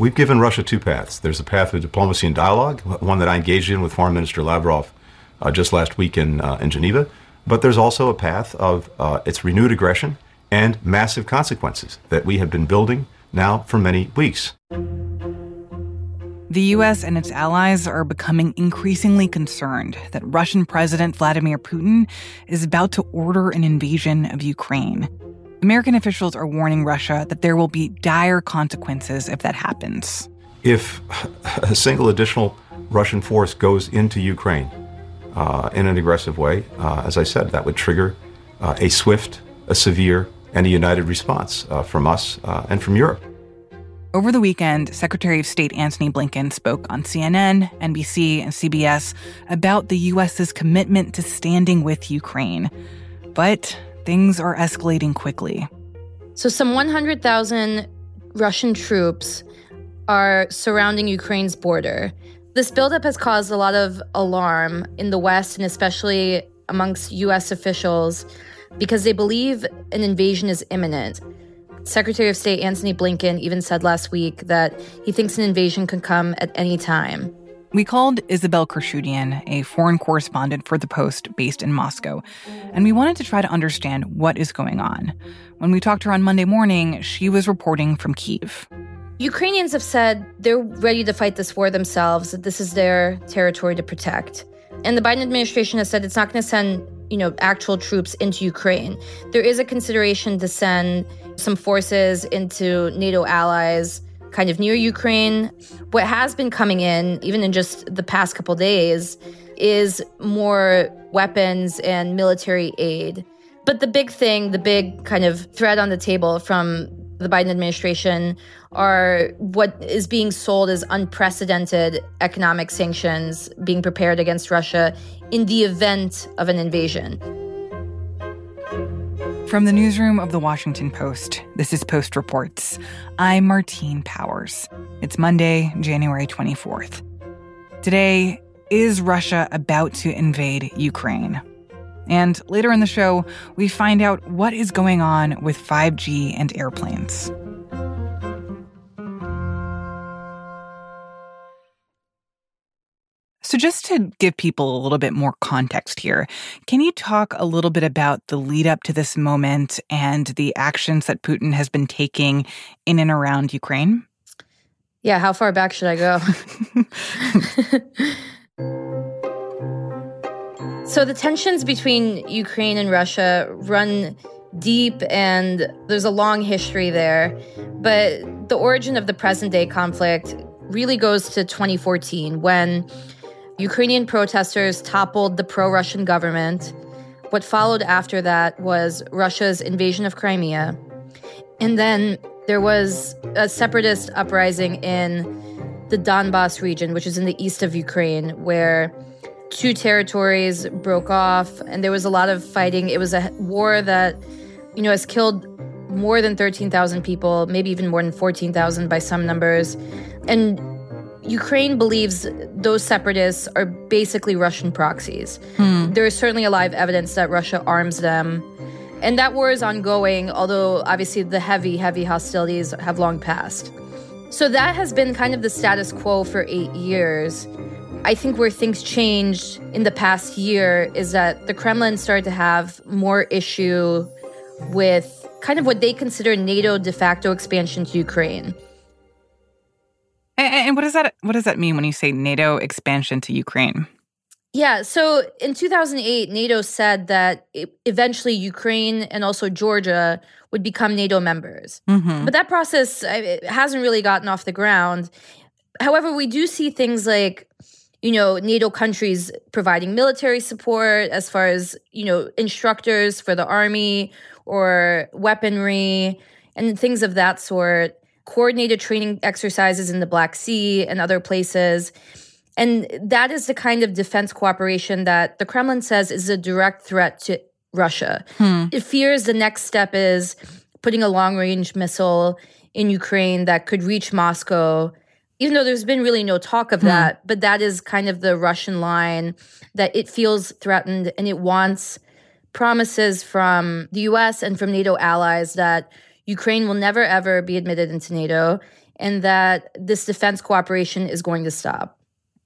We've given Russia two paths. There's a path of diplomacy and dialogue, one that I engaged in with Foreign Minister Lavrov uh, just last week in, uh, in Geneva. But there's also a path of uh, its renewed aggression and massive consequences that we have been building now for many weeks. The U.S. and its allies are becoming increasingly concerned that Russian President Vladimir Putin is about to order an invasion of Ukraine. American officials are warning Russia that there will be dire consequences if that happens. If a single additional Russian force goes into Ukraine uh, in an aggressive way, uh, as I said, that would trigger uh, a swift, a severe, and a united response uh, from us uh, and from Europe. Over the weekend, Secretary of State Antony Blinken spoke on CNN, NBC, and CBS about the U.S.'s commitment to standing with Ukraine. But things are escalating quickly. So, some 100,000 Russian troops are surrounding Ukraine's border. This buildup has caused a lot of alarm in the West and especially amongst U.S. officials because they believe an invasion is imminent. Secretary of State Antony Blinken even said last week that he thinks an invasion could come at any time. We called Isabelle Khurshudyan, a foreign correspondent for The Post based in Moscow, and we wanted to try to understand what is going on. When we talked to her on Monday morning, she was reporting from Kiev. Ukrainians have said they're ready to fight this war themselves, that this is their territory to protect. And the Biden administration has said it's not going to send, you know, actual troops into Ukraine. There is a consideration to send some forces into NATO allies kind of near Ukraine. What has been coming in, even in just the past couple days, is more weapons and military aid. But the big thing, the big kind of threat on the table from the Biden administration are what is being sold as unprecedented economic sanctions being prepared against Russia in the event of an invasion. From the newsroom of the Washington Post, this is Post Reports. I'm Martine Powers. It's Monday, January 24th. Today, is Russia about to invade Ukraine? And later in the show, we find out what is going on with 5G and airplanes. So, just to give people a little bit more context here, can you talk a little bit about the lead up to this moment and the actions that Putin has been taking in and around Ukraine? Yeah, how far back should I go? so, the tensions between Ukraine and Russia run deep and there's a long history there. But the origin of the present day conflict really goes to 2014 when Ukrainian protesters toppled the pro Russian government. What followed after that was Russia's invasion of Crimea. And then there was a separatist uprising in the Donbass region, which is in the east of Ukraine, where two territories broke off and there was a lot of fighting. It was a war that, you know, has killed more than 13,000 people, maybe even more than 14,000 by some numbers. And Ukraine believes those separatists are basically Russian proxies. Hmm. There is certainly a lot of evidence that Russia arms them. And that war is ongoing, although obviously the heavy, heavy hostilities have long passed. So that has been kind of the status quo for eight years. I think where things changed in the past year is that the Kremlin started to have more issue with kind of what they consider NATO de facto expansion to Ukraine. And, what does that what does that mean when you say NATO expansion to Ukraine? Yeah, so in 2008, NATO said that eventually Ukraine and also Georgia would become NATO members. Mm-hmm. But that process hasn't really gotten off the ground. However, we do see things like you know NATO countries providing military support as far as you know instructors for the army or weaponry and things of that sort coordinated training exercises in the Black Sea and other places. And that is the kind of defense cooperation that the Kremlin says is a direct threat to Russia. Hmm. It fears the next step is putting a long range missile in Ukraine that could reach Moscow, even though there's been really no talk of hmm. that. But that is kind of the Russian line that it feels threatened and it wants promises from the US and from NATO allies that Ukraine will never ever be admitted into NATO and that this defense cooperation is going to stop.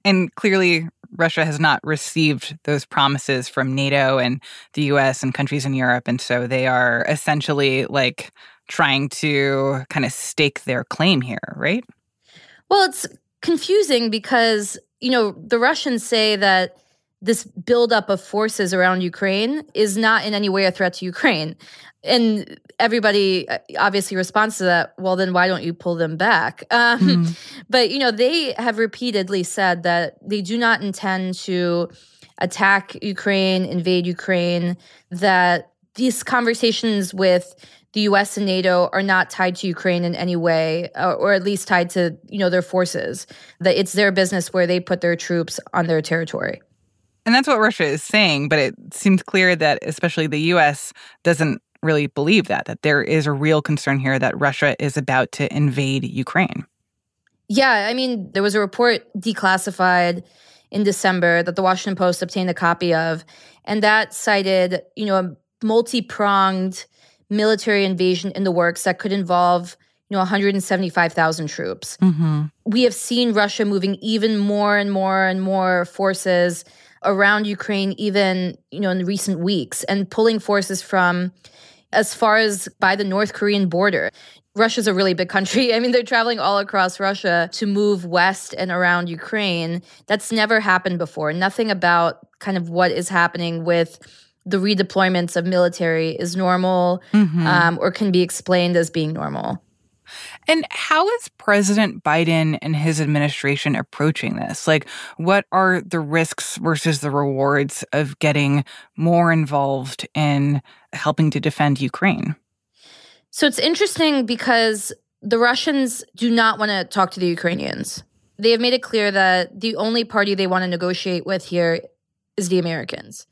And clearly, Russia has not received those promises from NATO and the US and countries in Europe. And so they are essentially like trying to kind of stake their claim here, right? Well, it's confusing because, you know, the Russians say that this buildup of forces around Ukraine is not in any way a threat to Ukraine. And everybody uh, obviously responds to that. Well, then why don't you pull them back? Um, mm. But, you know, they have repeatedly said that they do not intend to attack Ukraine, invade Ukraine, that these conversations with the U.S. and NATO are not tied to Ukraine in any way, or, uh, or at least tied to you know their forces. That it's their business where they put their troops on their territory. And that's what Russia is saying, but it seems clear that especially the US doesn't really believe that, that there is a real concern here that Russia is about to invade Ukraine. Yeah, I mean, there was a report declassified in December that the Washington Post obtained a copy of, and that cited, you know, a multi-pronged military invasion in the works that could involve you know 175,000 troops. Mm-hmm. We have seen Russia moving even more and more and more forces around Ukraine even, you know, in recent weeks and pulling forces from as far as by the North Korean border. Russia's a really big country. I mean, they're traveling all across Russia to move west and around Ukraine. That's never happened before. Nothing about kind of what is happening with the redeployments of military is normal mm-hmm. um, or can be explained as being normal. And how is President Biden and his administration approaching this? Like, what are the risks versus the rewards of getting more involved in helping to defend Ukraine? So it's interesting because the Russians do not want to talk to the Ukrainians. They have made it clear that the only party they want to negotiate with here is the Americans.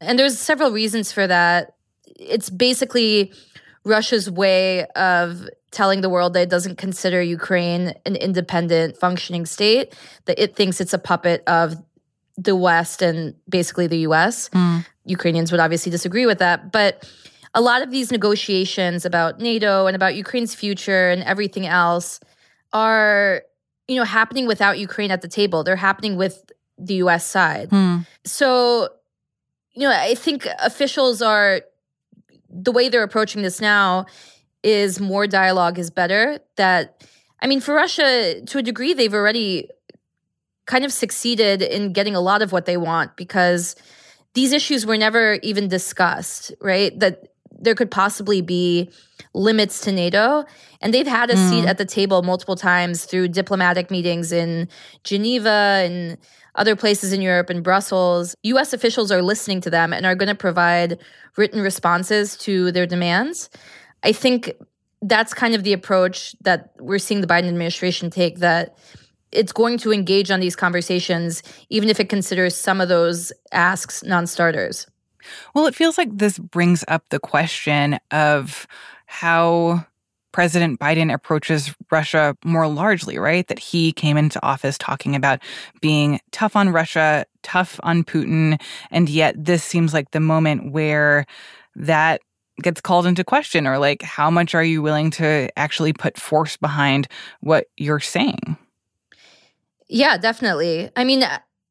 And there's several reasons for that. It's basically Russia's way of telling the world that it doesn't consider Ukraine an independent functioning state, that it thinks it's a puppet of the West and basically the US. Mm. Ukrainians would obviously disagree with that. But a lot of these negotiations about NATO and about Ukraine's future and everything else are, you know, happening without Ukraine at the table. They're happening with the US side. Mm. So, you know, I think officials are the way they're approaching this now is more dialogue is better. That, I mean, for Russia, to a degree, they've already kind of succeeded in getting a lot of what they want because these issues were never even discussed, right? That there could possibly be limits to NATO. And they've had a mm. seat at the table multiple times through diplomatic meetings in Geneva and other places in Europe and Brussels. US officials are listening to them and are going to provide written responses to their demands. I think that's kind of the approach that we're seeing the Biden administration take that it's going to engage on these conversations, even if it considers some of those asks non starters. Well, it feels like this brings up the question of how President Biden approaches Russia more largely, right? That he came into office talking about being tough on Russia, tough on Putin. And yet, this seems like the moment where that gets called into question or like how much are you willing to actually put force behind what you're saying yeah definitely i mean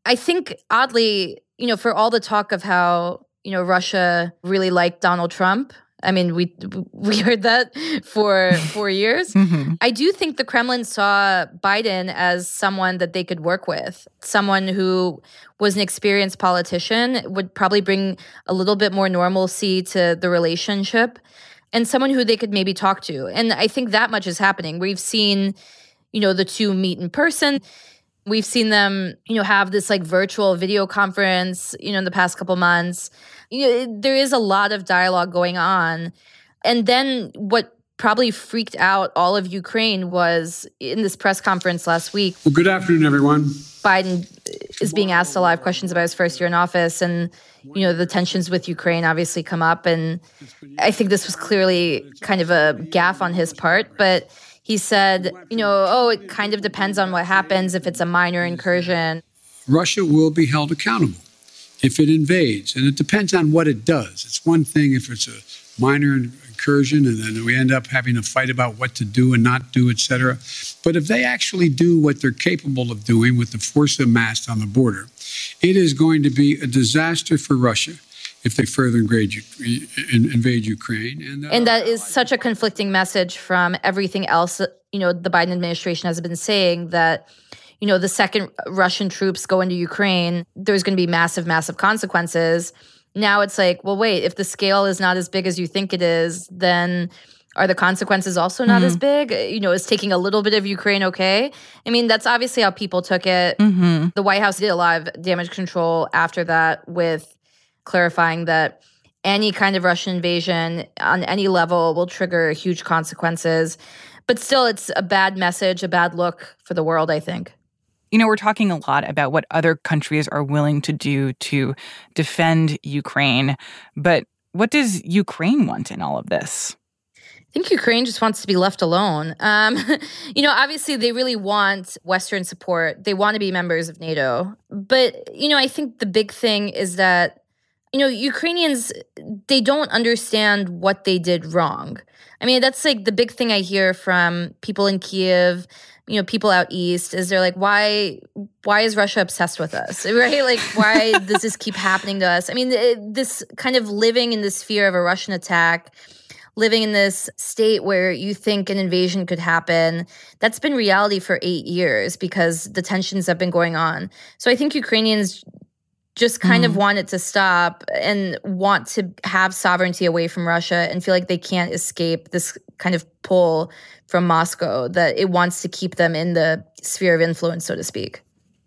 i think oddly you know for all the talk of how you know russia really liked donald trump I mean, we we heard that for four years. mm-hmm. I do think the Kremlin saw Biden as someone that they could work with, someone who was an experienced politician, would probably bring a little bit more normalcy to the relationship, and someone who they could maybe talk to. And I think that much is happening. We've seen, you know, the two meet in person. We've seen them, you know, have this like virtual video conference, you know, in the past couple months you there is a lot of dialogue going on. And then what probably freaked out all of Ukraine was in this press conference last week. Well, good afternoon, everyone. Biden is being asked a lot of questions about his first year in office, and you know the tensions with Ukraine obviously come up, and I think this was clearly kind of a gaffe on his part, but. He said, you know, oh, it kind of depends on what happens if it's a minor incursion. Russia will be held accountable if it invades. And it depends on what it does. It's one thing if it's a minor incursion, and then we end up having a fight about what to do and not do, et cetera. But if they actually do what they're capable of doing with the force amassed on the border, it is going to be a disaster for Russia if they further invade, Ukraine. And, and that is such a conflicting message from everything else, you know, the Biden administration has been saying that you know, the second Russian troops go into Ukraine, there's going to be massive, massive consequences. Now it's like, well, wait, if the scale is not as big as you think it is, then are the consequences also not mm-hmm. as big? You know, is taking a little bit of Ukraine okay? I mean, that's obviously how people took it. Mm-hmm. The White House did a lot of damage control after that with clarifying that any kind of Russian invasion on any level will trigger huge consequences. But still, it's a bad message, a bad look for the world, I think. You know, we're talking a lot about what other countries are willing to do to defend Ukraine, but what does Ukraine want in all of this? I think Ukraine just wants to be left alone. Um, you know, obviously, they really want Western support. They want to be members of NATO. But, you know, I think the big thing is that, you know, Ukrainians, they don't understand what they did wrong. I mean, that's like the big thing I hear from people in Kiev you know people out east is they're like why why is russia obsessed with us? Right? Like why does this keep happening to us? I mean it, this kind of living in this fear of a russian attack living in this state where you think an invasion could happen that's been reality for 8 years because the tensions have been going on. So i think ukrainians just kind mm. of want it to stop and want to have sovereignty away from Russia and feel like they can't escape this kind of pull from Moscow that it wants to keep them in the sphere of influence, so to speak.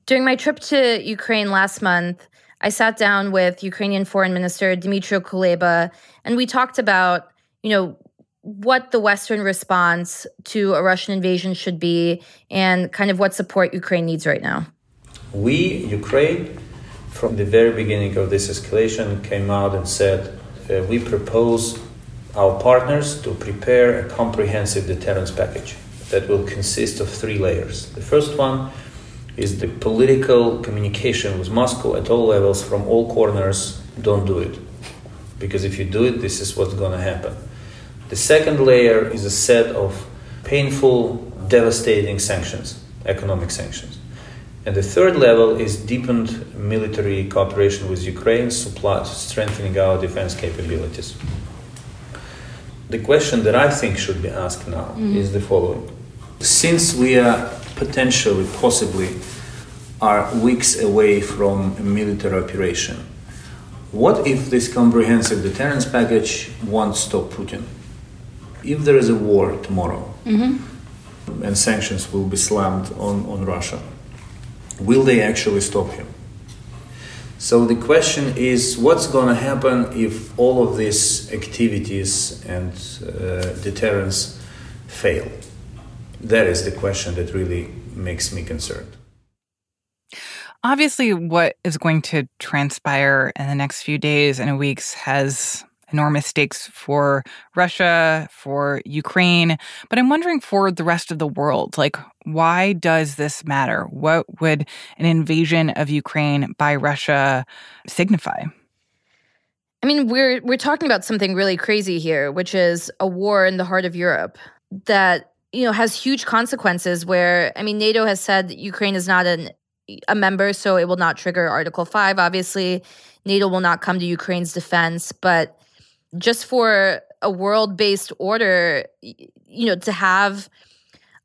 During my trip to Ukraine last month, I sat down with Ukrainian Foreign Minister Dmytro Kuleba, and we talked about, you know, what the Western response to a Russian invasion should be and kind of what support Ukraine needs right now. We, Ukraine, from the very beginning of this escalation, came out and said, uh, we propose our partners to prepare a comprehensive deterrence package that will consist of three layers. The first one is the political communication with Moscow at all levels from all corners. Don't do it. Because if you do it, this is what's going to happen. The second layer is a set of painful, devastating sanctions, economic sanctions. And the third level is deepened military cooperation with Ukraine, supply, strengthening our defense capabilities. The question that I think should be asked now mm-hmm. is the following. Since we are potentially, possibly, are weeks away from a military operation, what if this comprehensive deterrence package won't stop Putin? If there is a war tomorrow mm-hmm. and sanctions will be slammed on, on Russia, will they actually stop him? So the question is what's going to happen if all of these activities and uh, deterrence fail? That is the question that really makes me concerned. Obviously, what is going to transpire in the next few days and weeks has enormous stakes for Russia, for Ukraine. But I'm wondering for the rest of the world, like, why does this matter? What would an invasion of Ukraine by Russia signify? I mean, we're we're talking about something really crazy here, which is a war in the heart of Europe that you know has huge consequences. Where I mean, NATO has said Ukraine is not an a member, so it will not trigger Article Five. Obviously, NATO will not come to Ukraine's defense, but just for a world based order, you know, to have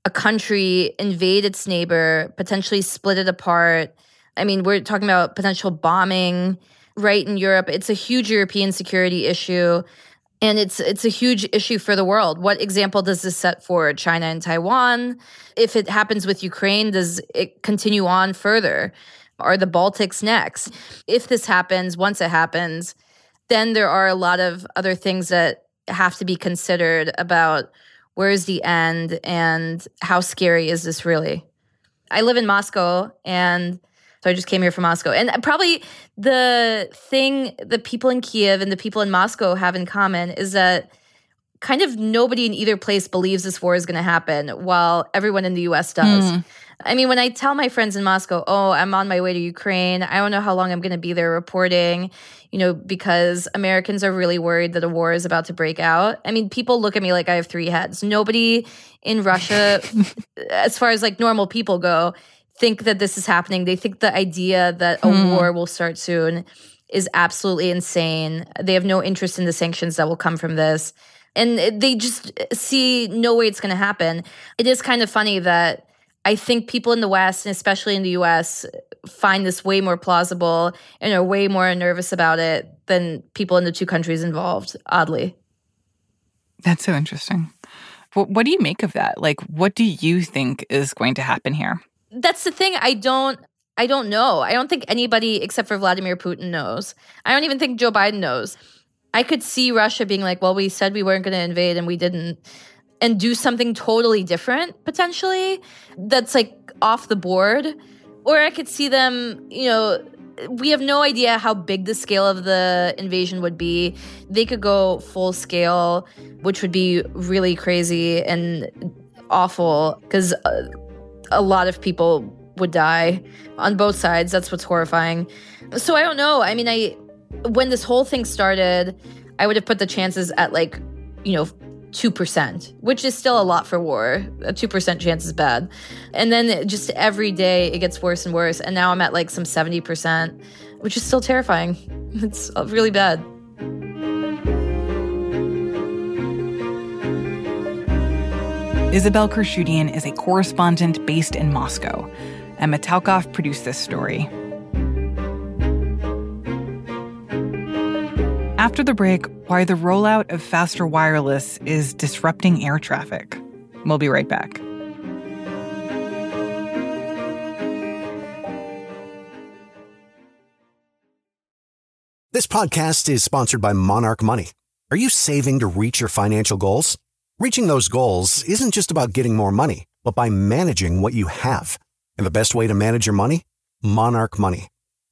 a country invade its neighbor, potentially split it apart. I mean, we're talking about potential bombing right in Europe. It's a huge European security issue. And it's it's a huge issue for the world. What example does this set for China and Taiwan? If it happens with Ukraine, does it continue on further? Are the Baltics next? If this happens, once it happens, then there are a lot of other things that have to be considered about where's the end and how scary is this really. I live in Moscow and so I just came here from Moscow. And probably the thing that people in Kiev and the people in Moscow have in common is that kind of nobody in either place believes this war is going to happen while everyone in the US does. Mm. I mean, when I tell my friends in Moscow, oh, I'm on my way to Ukraine, I don't know how long I'm going to be there reporting, you know, because Americans are really worried that a war is about to break out. I mean, people look at me like I have three heads. Nobody in Russia, as far as like normal people go, think that this is happening. They think the idea that a hmm. war will start soon is absolutely insane. They have no interest in the sanctions that will come from this. And they just see no way it's going to happen. It is kind of funny that I think people in the West, and especially in the US, find this way more plausible and are way more nervous about it than people in the two countries involved, oddly. That's so interesting. What, what do you make of that? Like, what do you think is going to happen here? That's the thing. I don't. I don't know. I don't think anybody except for Vladimir Putin knows. I don't even think Joe Biden knows. I could see Russia being like, well, we said we weren't going to invade and we didn't and do something totally different potentially that's like off the board. Or I could see them, you know, we have no idea how big the scale of the invasion would be. They could go full scale, which would be really crazy and awful because a, uh, a lot of people would die on both sides. That's what's horrifying. So I don't know. I mean, I when this whole thing started, I would have put the chances at like, you know, 2%, which is still a lot for war. A 2% chance is bad. And then just every day it gets worse and worse. And now I'm at like some 70%, which is still terrifying. It's really bad. Isabelle Khurshudyan is a correspondent based in Moscow. Emma Talkoff produced this story. After the break, why the rollout of faster wireless is disrupting air traffic. We'll be right back. This podcast is sponsored by Monarch Money. Are you saving to reach your financial goals? Reaching those goals isn't just about getting more money, but by managing what you have. And the best way to manage your money? Monarch Money.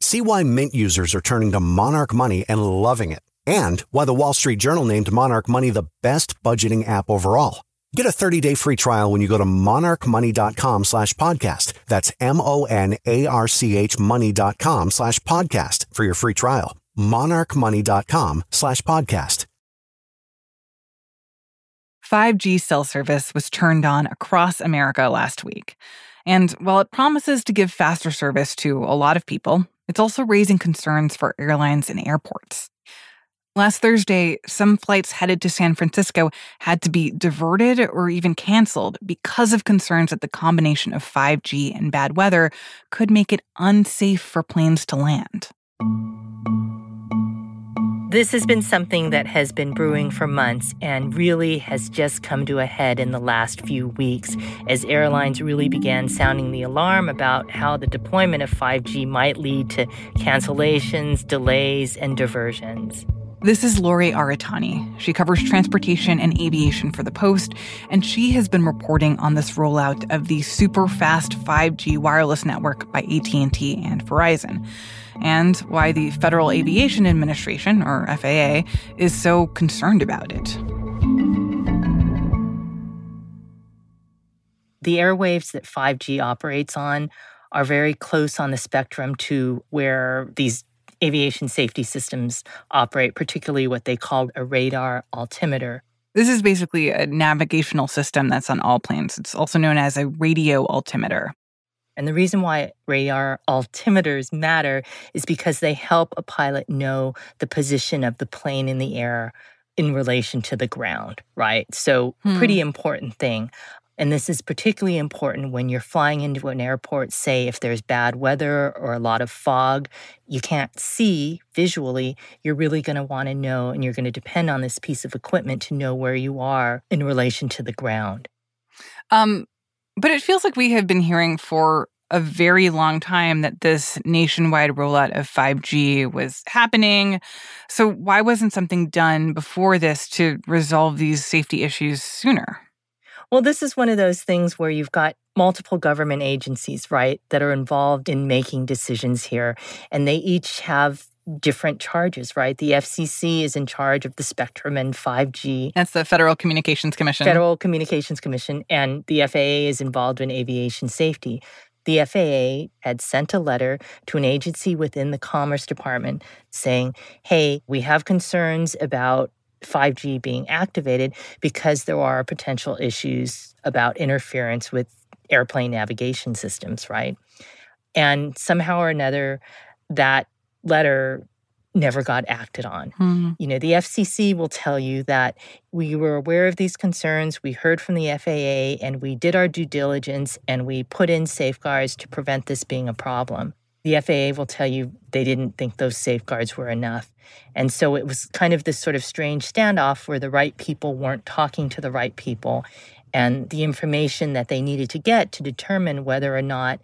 See why Mint users are turning to Monarch Money and loving it, and why the Wall Street Journal named Monarch Money the best budgeting app overall. Get a 30-day free trial when you go to monarchmoney.com slash podcast. That's M-O-N-A-R-C-H money.com slash podcast for your free trial. monarchmoney.com slash podcast. 5G cell service was turned on across America last week. And while it promises to give faster service to a lot of people, it's also raising concerns for airlines and airports. Last Thursday, some flights headed to San Francisco had to be diverted or even canceled because of concerns that the combination of 5G and bad weather could make it unsafe for planes to land. This has been something that has been brewing for months and really has just come to a head in the last few weeks as airlines really began sounding the alarm about how the deployment of 5G might lead to cancellations, delays, and diversions. This is Lori Aratani. She covers transportation and aviation for the Post, and she has been reporting on this rollout of the super fast 5G wireless network by AT&T and Verizon and why the Federal Aviation Administration, or FAA, is so concerned about it. The airwaves that 5G operates on are very close on the spectrum to where these aviation safety systems operate, particularly what they call a radar altimeter. This is basically a navigational system that's on all planes. It's also known as a radio altimeter. And the reason why radar altimeters matter is because they help a pilot know the position of the plane in the air in relation to the ground, right? So, hmm. pretty important thing. And this is particularly important when you're flying into an airport, say if there's bad weather or a lot of fog, you can't see visually, you're really going to want to know and you're going to depend on this piece of equipment to know where you are in relation to the ground. Um but it feels like we have been hearing for a very long time that this nationwide rollout of 5G was happening. So, why wasn't something done before this to resolve these safety issues sooner? Well, this is one of those things where you've got multiple government agencies, right, that are involved in making decisions here. And they each have different charges, right? The FCC is in charge of the spectrum and 5G. That's the Federal Communications Commission. Federal Communications Commission. And the FAA is involved in aviation safety. The FAA had sent a letter to an agency within the Commerce Department saying, hey, we have concerns about 5G being activated because there are potential issues about interference with airplane navigation systems, right? And somehow or another, that letter never got acted on. Mm-hmm. You know, the FCC will tell you that we were aware of these concerns, we heard from the FAA, and we did our due diligence and we put in safeguards to prevent this being a problem the FAA will tell you they didn't think those safeguards were enough. And so it was kind of this sort of strange standoff where the right people weren't talking to the right people. And the information that they needed to get to determine whether or not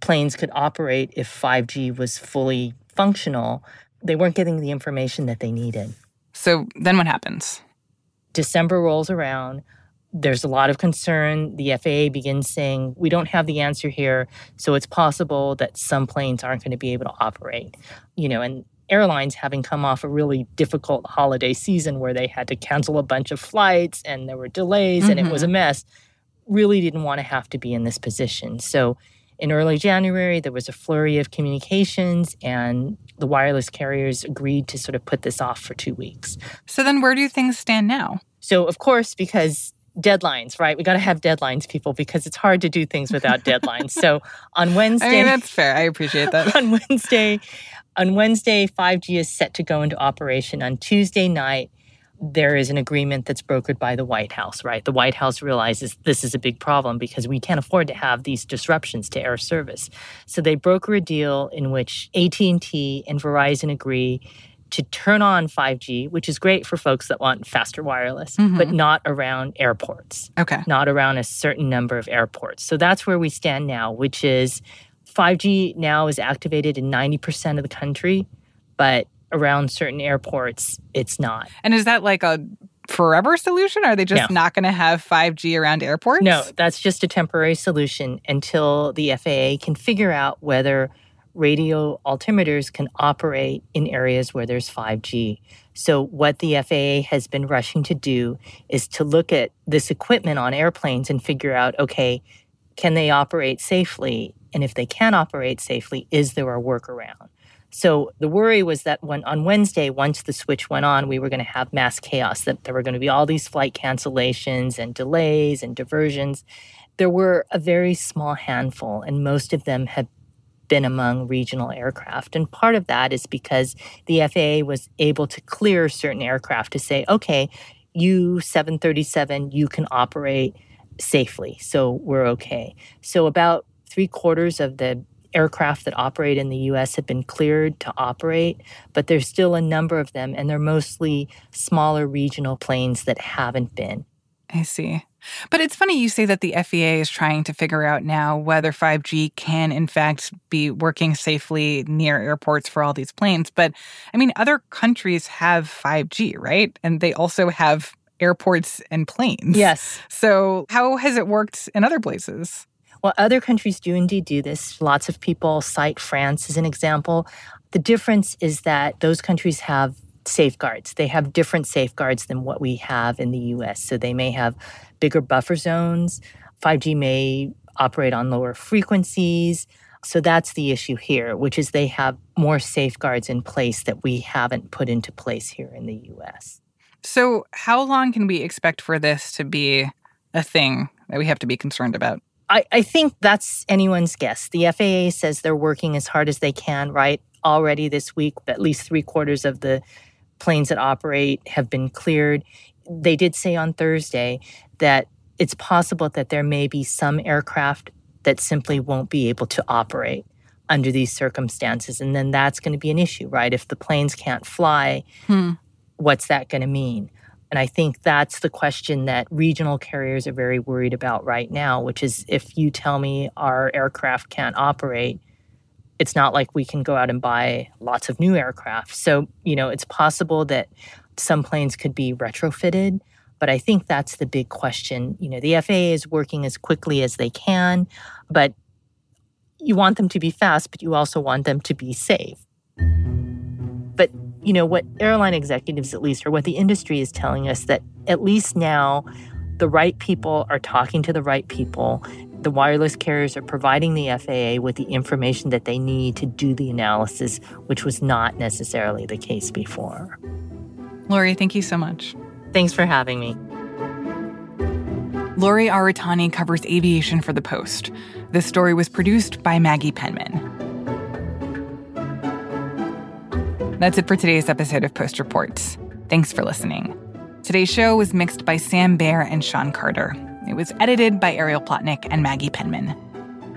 planes could operate if 5G was fully functional, they weren't getting the information that they needed. So then what happens? December rolls around there's a lot of concern. The FAA begins saying, we don't have the answer here. So it's possible that some planes aren't going to be able to operate. You know, and airlines having come off a really difficult holiday season where they had to cancel a bunch of flights and there were delays mm-hmm. and it was a mm-hmm. mess, really didn't want to have to be in this position. So in early January, there was a flurry of communications, and the wireless carriers agreed to sort of put this off for two weeks. So, then where do things stand now? So, of course, because deadlines, right? We got to have deadlines, people, because it's hard to do things without deadlines. So on Wednesday, I mean, that's fair. I appreciate that. on Wednesday, on Wednesday, 5G is set to go into operation. On Tuesday night, there is an agreement that's brokered by the White House, right? The White House realizes this is a big problem because we can't afford to have these disruptions to air service. So they broker a deal in which AT&T and Verizon agree to turn on 5G, which is great for folks that want faster wireless, mm-hmm. but not around airports. Okay. Not around a certain number of airports. So that's where we stand now, which is 5G now is activated in 90% of the country, but around certain airports, it's not. And is that like a forever solution? Are they just no. not going to have 5G around airports? No, that's just a temporary solution until the FAA can figure out whether radio altimeters can operate in areas where there's 5G. So, what the FAA has been rushing to do is to look at this equipment on airplanes and figure out okay, can they operate safely? And if they can operate safely, is there a workaround? So the worry was that when on Wednesday, once the switch went on, we were going to have mass chaos, that there were going to be all these flight cancellations and delays and diversions. There were a very small handful, and most of them have been among regional aircraft. And part of that is because the FAA was able to clear certain aircraft to say, okay, you 737, you can operate safely. So we're okay. So about three quarters of the aircraft that operate in the US have been cleared to operate, but there's still a number of them, and they're mostly smaller regional planes that haven't been. I see. But it's funny you say that the FAA is trying to figure out now whether 5G can, in fact, be working safely near airports for all these planes. But I mean, other countries have 5G, right? And they also have airports and planes. Yes. So, how has it worked in other places? Well, other countries do indeed do this. Lots of people cite France as an example. The difference is that those countries have safeguards. They have different safeguards than what we have in the US. So they may have bigger buffer zones. 5G may operate on lower frequencies. So that's the issue here, which is they have more safeguards in place that we haven't put into place here in the US. So, how long can we expect for this to be a thing that we have to be concerned about? I, I think that's anyone's guess. The FAA says they're working as hard as they can, right? Already this week, at least three quarters of the planes that operate have been cleared. They did say on Thursday that it's possible that there may be some aircraft that simply won't be able to operate under these circumstances. And then that's going to be an issue, right? If the planes can't fly, hmm. what's that going to mean? And I think that's the question that regional carriers are very worried about right now, which is if you tell me our aircraft can't operate, it's not like we can go out and buy lots of new aircraft. So, you know, it's possible that some planes could be retrofitted, but I think that's the big question. You know, the FAA is working as quickly as they can, but you want them to be fast, but you also want them to be safe. But, you know, what airline executives, at least, or what the industry is telling us, that at least now the right people are talking to the right people the wireless carriers are providing the FAA with the information that they need to do the analysis, which was not necessarily the case before. Lori, thank you so much. Thanks for having me. Lori Aratani covers aviation for The Post. This story was produced by Maggie Penman. That's it for today's episode of Post Reports. Thanks for listening. Today's show was mixed by Sam Bair and Sean Carter. It was edited by Ariel Plotnick and Maggie Penman.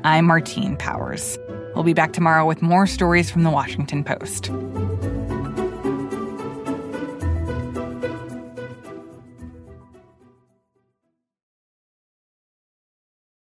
I'm Martine Powers. We'll be back tomorrow with more stories from the Washington Post.